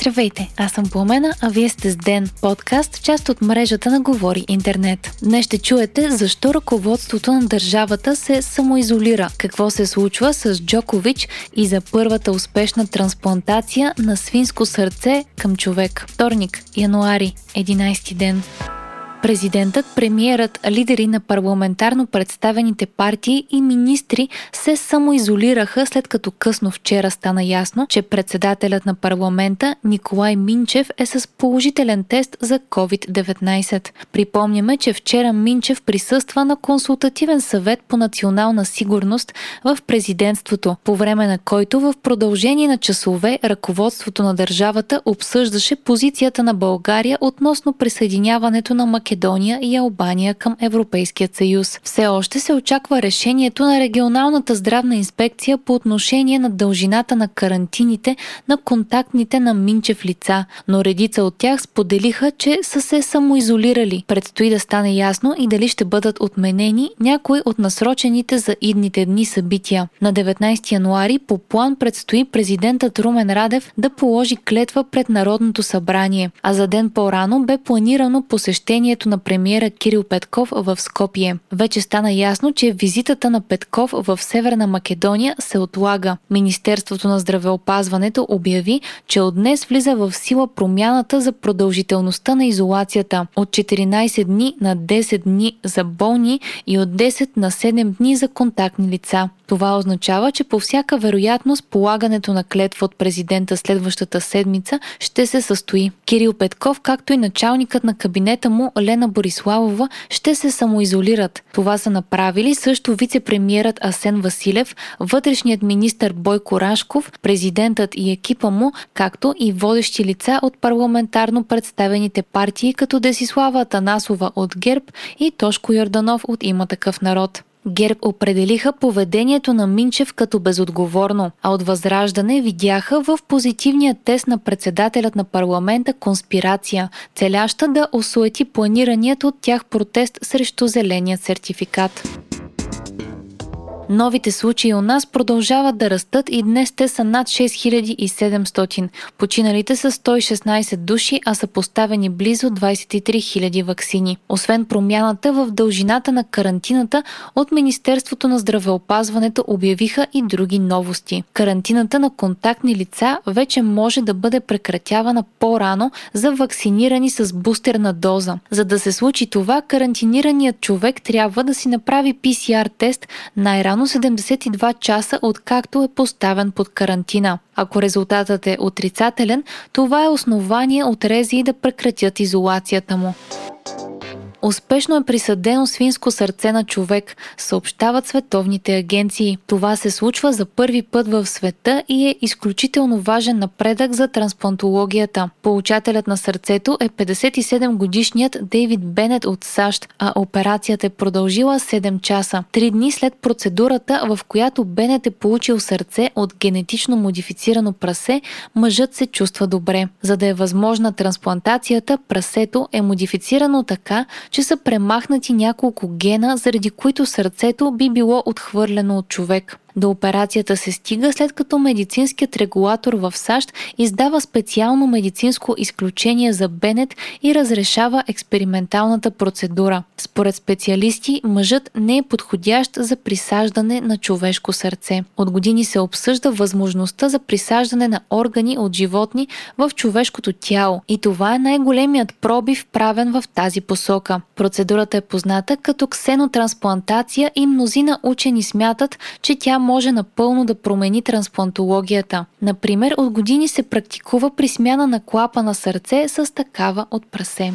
Здравейте, аз съм Пламена, а вие сте с Ден, подкаст, част от мрежата на Говори Интернет. Днес ще чуете защо ръководството на държавата се самоизолира, какво се случва с Джокович и за първата успешна трансплантация на свинско сърце към човек. Вторник, януари, 11 ден. Президентът, премиерът, лидери на парламентарно представените партии и министри се самоизолираха след като късно вчера стана ясно, че председателят на парламента Николай Минчев е с положителен тест за COVID-19. Припомняме, че вчера Минчев присъства на консултативен съвет по национална сигурност в президентството, по време на който в продължение на часове ръководството на държавата обсъждаше позицията на България относно присъединяването на Македония Македония и Албания към Европейският съюз. Все още се очаква решението на регионалната здравна инспекция по отношение на дължината на карантините на контактните на Минчев лица, но редица от тях споделиха, че са се самоизолирали. Предстои да стане ясно и дали ще бъдат отменени някои от насрочените за идните дни събития. На 19 януари по план предстои президентът Румен Радев да положи клетва пред Народното събрание, а за ден по-рано бе планирано посещението посещението на премиера Кирил Петков в Скопие. Вече стана ясно, че визитата на Петков в Северна Македония се отлага. Министерството на здравеопазването обяви, че от днес влиза в сила промяната за продължителността на изолацията от 14 дни на 10 дни за болни и от 10 на 7 дни за контактни лица. Това означава, че по всяка вероятност полагането на клетва от президента следващата седмица ще се състои. Кирил Петков, както и началникът на кабинета му Лена Бориславова, ще се самоизолират. Това са направили също вице-премьерът Асен Василев, вътрешният министр Бойко Рашков, президентът и екипа му, както и водещи лица от парламентарно представените партии, като Десислава Атанасова от ГЕРБ и Тошко Йорданов от има такъв народ. ГЕРБ определиха поведението на Минчев като безотговорно, а от Възраждане видяха в позитивния тест на председателят на парламента конспирация, целяща да осуети планираният от тях протест срещу зеления сертификат. Новите случаи у нас продължават да растат и днес те са над 6700. Починалите са 116 души, а са поставени близо 23 000 вакцини. Освен промяната в дължината на карантината, от Министерството на здравеопазването обявиха и други новости. Карантината на контактни лица вече може да бъде прекратявана по-рано за вакцинирани с бустерна доза. За да се случи това, карантинираният човек трябва да си направи PCR тест най-рано само 72 часа откакто е поставен под карантина. Ако резултатът е отрицателен, това е основание от рези да прекратят изолацията му. Успешно е присъдено свинско сърце на човек, съобщават световните агенции. Това се случва за първи път в света и е изключително важен напредък за трансплантологията. Получателят на сърцето е 57 годишният Дейвид Бенет от САЩ, а операцията е продължила 7 часа. Три дни след процедурата, в която Бенет е получил сърце от генетично модифицирано прасе, мъжът се чувства добре. За да е възможна трансплантацията, прасето е модифицирано така, че са премахнати няколко гена, заради които сърцето би било отхвърлено от човек. До операцията се стига след като медицинският регулатор в САЩ издава специално медицинско изключение за Бенет и разрешава експерименталната процедура. Според специалисти, мъжът не е подходящ за присаждане на човешко сърце. От години се обсъжда възможността за присаждане на органи от животни в човешкото тяло и това е най-големият пробив правен в тази посока. Процедурата е позната като ксенотрансплантация и мнозина учени смятат, че тя може напълно да промени трансплантологията. Например, от години се практикува при смяна на клапа на сърце с такава от прасе.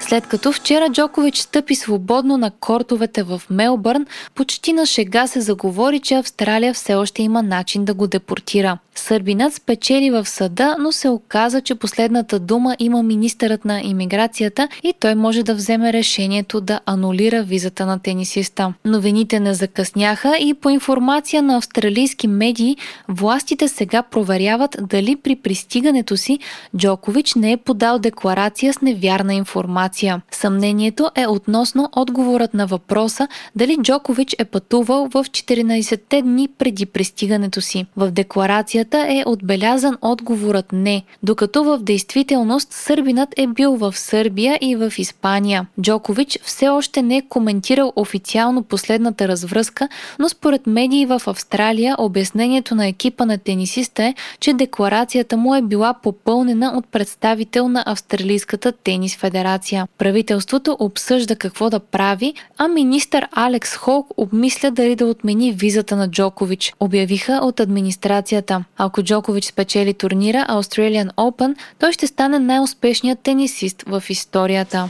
След като вчера Джокович стъпи свободно на кортовете в Мелбърн, почти на шега се заговори, че Австралия все още има начин да го депортира. Сърбинът спечели в съда, но се оказа, че последната дума има министърът на иммиграцията и той може да вземе решението да анулира визата на тенисиста. Новините не закъсняха и по информация на австралийски медии, властите сега проверяват дали при пристигането си Джокович не е подал декларация с невярна информация. Съмнението е относно отговорът на въпроса дали Джокович е пътувал в 14-те дни преди пристигането си. В декларацията е отбелязан отговорът не, докато в действителност сърбинът е бил в Сърбия и в Испания. Джокович все още не е коментирал официално последната развръзка, но според медии в Австралия обяснението на екипа на тенисиста е, че декларацията му е била попълнена от представител на Австралийската тенис федерация. Правителството обсъжда какво да прави, а министър Алекс Холк обмисля дали да отмени визата на Джокович, обявиха от администрацията. Ако Джокович спечели турнира Australian Open, той ще стане най-успешният тенисист в историята.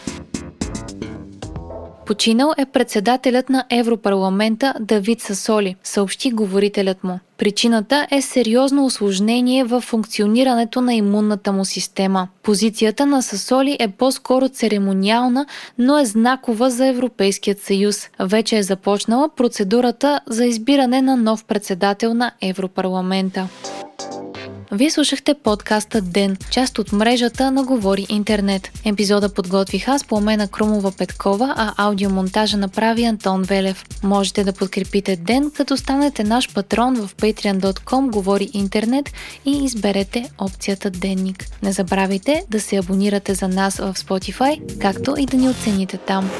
Починал е председателят на Европарламента Давид Сасоли, съобщи говорителят му. Причината е сериозно осложнение в функционирането на имунната му система. Позицията на Сасоли е по-скоро церемониална, но е знакова за Европейският съюз. Вече е започнала процедурата за избиране на нов председател на Европарламента. Вие слушахте подкаста Ден, част от мрежата на Говори Интернет. Епизода подготвих аз по Мена Крумова Петкова, а аудиомонтажа направи Антон Велев. Можете да подкрепите Ден, като станете наш патрон в patreon.com Говори Интернет и изберете опцията Денник. Не забравяйте да се абонирате за нас в Spotify, както и да ни оцените там.